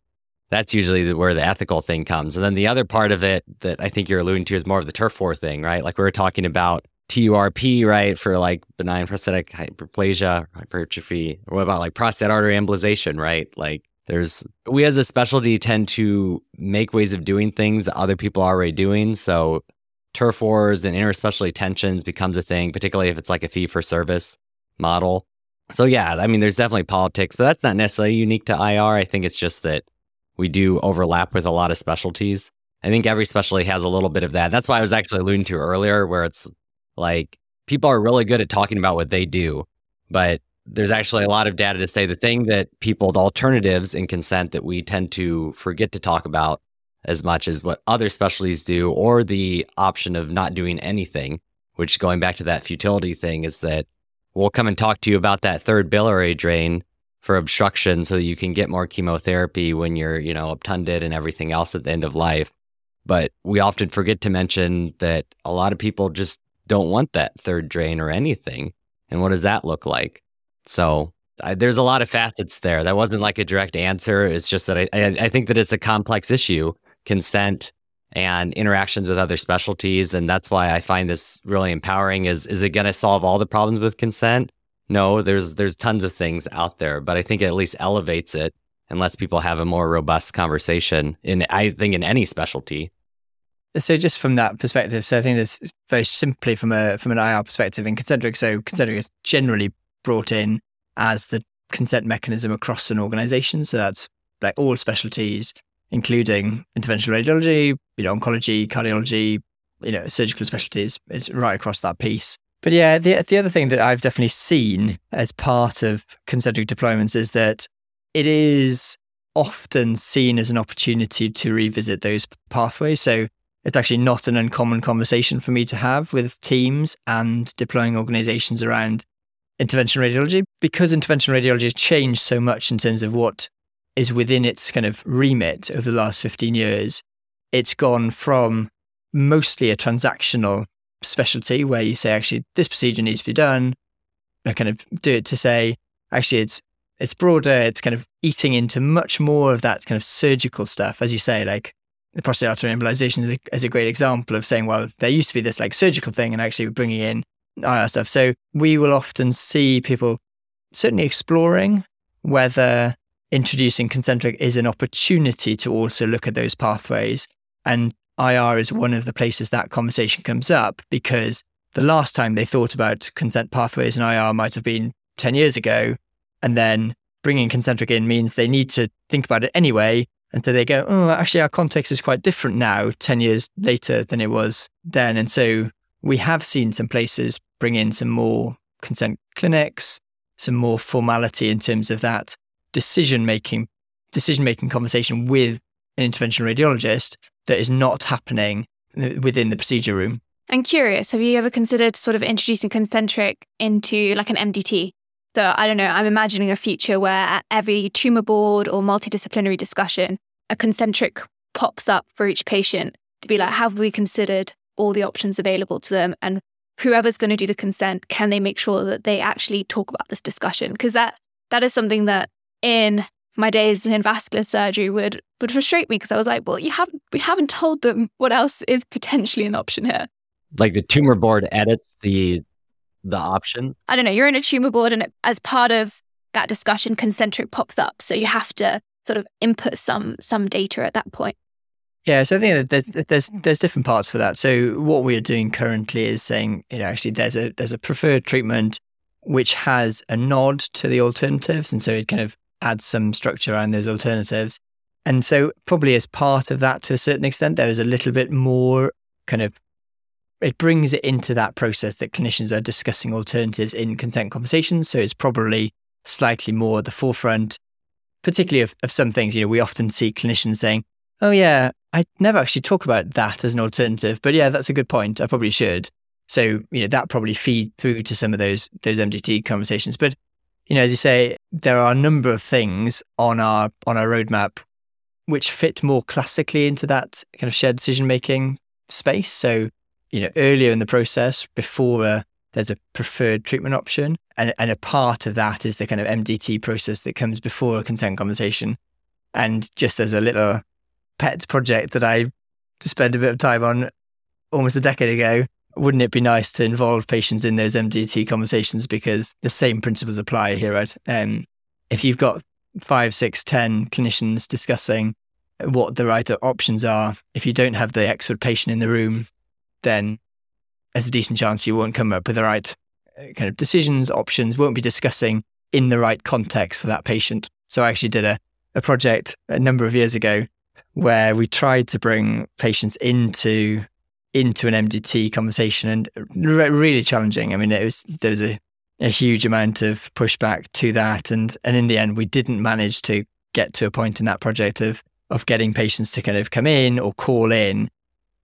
that's usually where the ethical thing comes. And then the other part of it that I think you're alluding to is more of the turf war thing, right? Like we were talking about TURP, right, for like benign prostatic hyperplasia, hypertrophy. What about like prostate artery embolization, right? Like there's we as a specialty tend to make ways of doing things that other people are already doing. So turf wars and interspecialty tensions becomes a thing, particularly if it's like a fee for service model. So yeah, I mean, there's definitely politics, but that's not necessarily unique to IR. I think it's just that we do overlap with a lot of specialties. I think every specialty has a little bit of that. That's why I was actually alluding to earlier, where it's like people are really good at talking about what they do, but there's actually a lot of data to say the thing that people, the alternatives in consent that we tend to forget to talk about as much as what other specialties do, or the option of not doing anything, which going back to that futility thing is that we'll come and talk to you about that third biliary drain for obstruction so that you can get more chemotherapy when you're, you know, obtunded and everything else at the end of life. But we often forget to mention that a lot of people just don't want that third drain or anything. And what does that look like? So I, there's a lot of facets there. That wasn't like a direct answer. It's just that I, I, I think that it's a complex issue, consent and interactions with other specialties, and that's why I find this really empowering. Is is it going to solve all the problems with consent? No, there's there's tons of things out there, but I think it at least elevates it and lets people have a more robust conversation. In I think in any specialty. So just from that perspective, so I think this very simply from a from an IR perspective in Concentric. So Concentric is generally brought in as the consent mechanism across an organization. So that's like all specialties, including interventional radiology, you know, oncology, cardiology, you know, surgical specialties. It's right across that piece. But yeah, the the other thing that I've definitely seen as part of concentric deployments is that it is often seen as an opportunity to revisit those pathways. So it's actually not an uncommon conversation for me to have with teams and deploying organizations around intervention radiology because intervention radiology has changed so much in terms of what is within its kind of remit over the last 15 years. It's gone from mostly a transactional specialty where you say, actually, this procedure needs to be done. I kind of do it to say, actually, it's it's broader. It's kind of eating into much more of that kind of surgical stuff, as you say, like the prostate artery embolization is a, is a great example of saying, well, there used to be this like surgical thing, and actually bringing in IR stuff. So we will often see people certainly exploring whether introducing concentric is an opportunity to also look at those pathways. And IR is one of the places that conversation comes up because the last time they thought about consent pathways in IR might have been 10 years ago. And then bringing concentric in means they need to think about it anyway. And so they go, oh, actually, our context is quite different now, 10 years later than it was then. And so we have seen some places bring in some more consent clinics, some more formality in terms of that decision making decision making conversation with an intervention radiologist that is not happening within the procedure room. I'm curious, have you ever considered sort of introducing concentric into like an MDT? So I don't know, I'm imagining a future where at every tumor board or multidisciplinary discussion, a concentric pops up for each patient to be like, have we considered all the options available to them? And whoever's going to do the consent, can they make sure that they actually talk about this discussion? Because that that is something that in my days in vascular surgery would would frustrate me because I was like, well, you haven't we haven't told them what else is potentially an option here. Like the tumor board edits the the option. I don't know. You're in a tumor board, and as part of that discussion, concentric pops up, so you have to sort of input some some data at that point. Yeah, so I think that there's there's there's different parts for that. So what we are doing currently is saying, you know, actually there's a there's a preferred treatment which has a nod to the alternatives, and so it kind of adds some structure around those alternatives. And so probably as part of that to a certain extent, there is a little bit more kind of it brings it into that process that clinicians are discussing alternatives in consent conversations. So it's probably slightly more at the forefront, particularly of, of some things. You know, we often see clinicians saying, Oh yeah, I never actually talk about that as an alternative, but yeah, that's a good point. I probably should. So, you know, that probably feed through to some of those those MDT conversations. But, you know, as you say, there are a number of things on our on our roadmap which fit more classically into that kind of shared decision making space. So, you know, earlier in the process, before a, there's a preferred treatment option, and and a part of that is the kind of MDT process that comes before a consent conversation. And just as a little pet project that I spent a bit of time on almost a decade ago. Wouldn't it be nice to involve patients in those MDT conversations because the same principles apply here, right? Um, if you've got five, six, ten clinicians discussing what the right options are, if you don't have the expert patient in the room, then there's a decent chance you won't come up with the right uh, kind of decisions, options, won't be discussing in the right context for that patient. So I actually did a, a project a number of years ago where we tried to bring patients into into an MDT conversation and re- really challenging. I mean, it was there was a, a huge amount of pushback to that, and and in the end, we didn't manage to get to a point in that project of of getting patients to kind of come in or call in,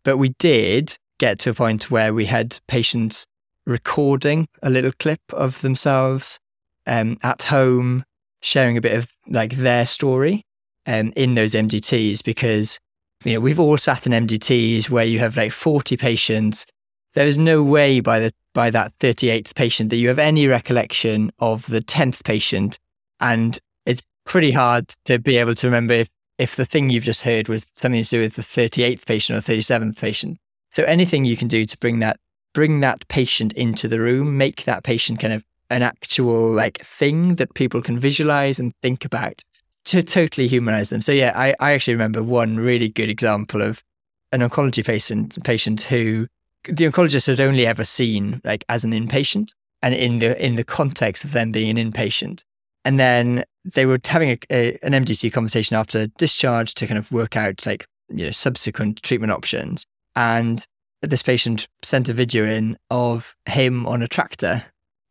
but we did get to a point where we had patients recording a little clip of themselves um, at home, sharing a bit of like their story um, in those MDTs because you know we've all sat in MDTs where you have like 40 patients. There is no way by the by that 38th patient that you have any recollection of the 10th patient, and it's pretty hard to be able to remember if if the thing you've just heard was something to do with the 38th patient or 37th patient. So anything you can do to bring that bring that patient into the room, make that patient kind of an actual like thing that people can visualize and think about to totally humanize them. So yeah, I, I actually remember one really good example of an oncology patient patient who the oncologist had only ever seen like as an inpatient and in the in the context of them being an inpatient. And then they were having a, a, an MDT conversation after discharge to kind of work out like you know subsequent treatment options. And this patient sent a video in of him on a tractor,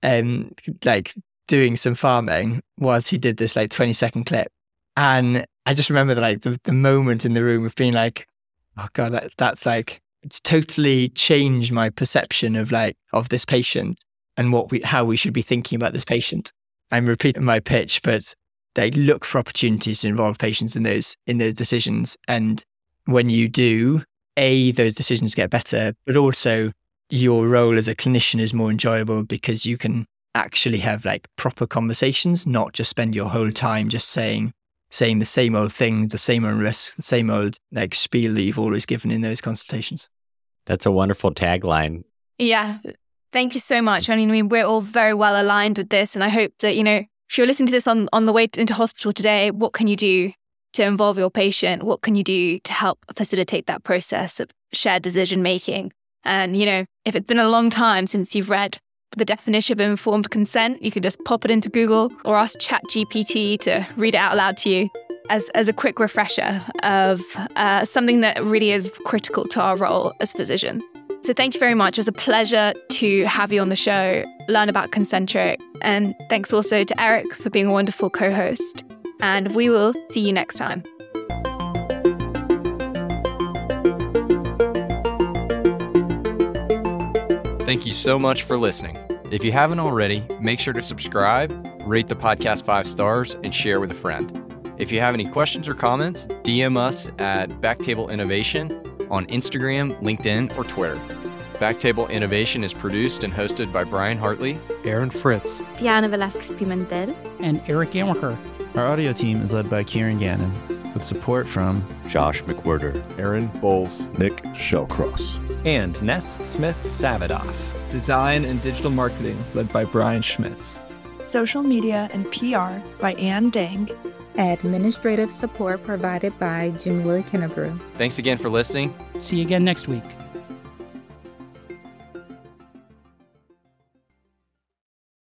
um, like doing some farming whilst he did this like 20 second clip. And I just remember like the, the moment in the room of being like, oh God, that, that's like, it's totally changed my perception of like, of this patient and what we, how we should be thinking about this patient. I'm repeating my pitch, but they look for opportunities to involve patients in those, in those decisions. And when you do, A, those decisions get better, but also your role as a clinician is more enjoyable because you can actually have like proper conversations, not just spend your whole time just saying, saying the same old things, the same old risks, the same old like spiel that you've always given in those consultations. That's a wonderful tagline. Yeah. Thank you so much. I mean, we're all very well aligned with this. And I hope that, you know, if you're listening to this on, on the way into hospital today, what can you do to involve your patient? What can you do to help facilitate that process of shared decision making? And, you know, if it's been a long time since you've read the definition of informed consent. You can just pop it into Google or ask ChatGPT to read it out loud to you as, as a quick refresher of uh, something that really is critical to our role as physicians. So thank you very much. It was a pleasure to have you on the show, learn about Concentric, and thanks also to Eric for being a wonderful co host. And we will see you next time. Thank you so much for listening. If you haven't already, make sure to subscribe, rate the podcast five stars, and share with a friend. If you have any questions or comments, DM us at Backtable Innovation on Instagram, LinkedIn, or Twitter. Backtable Innovation is produced and hosted by Brian Hartley, Aaron Fritz, Diana Velazquez Pimentel, and Eric Amaker. Our audio team is led by Kieran Gannon, with support from Josh McWhirter, Aaron Bowles, Nick Shellcross, and Ness Smith Savadoff. Design and digital marketing led by Brian Schmitz. Social media and PR by Ann Dang. Administrative support provided by Jim Willie Kennebrew. Thanks again for listening. See you again next week.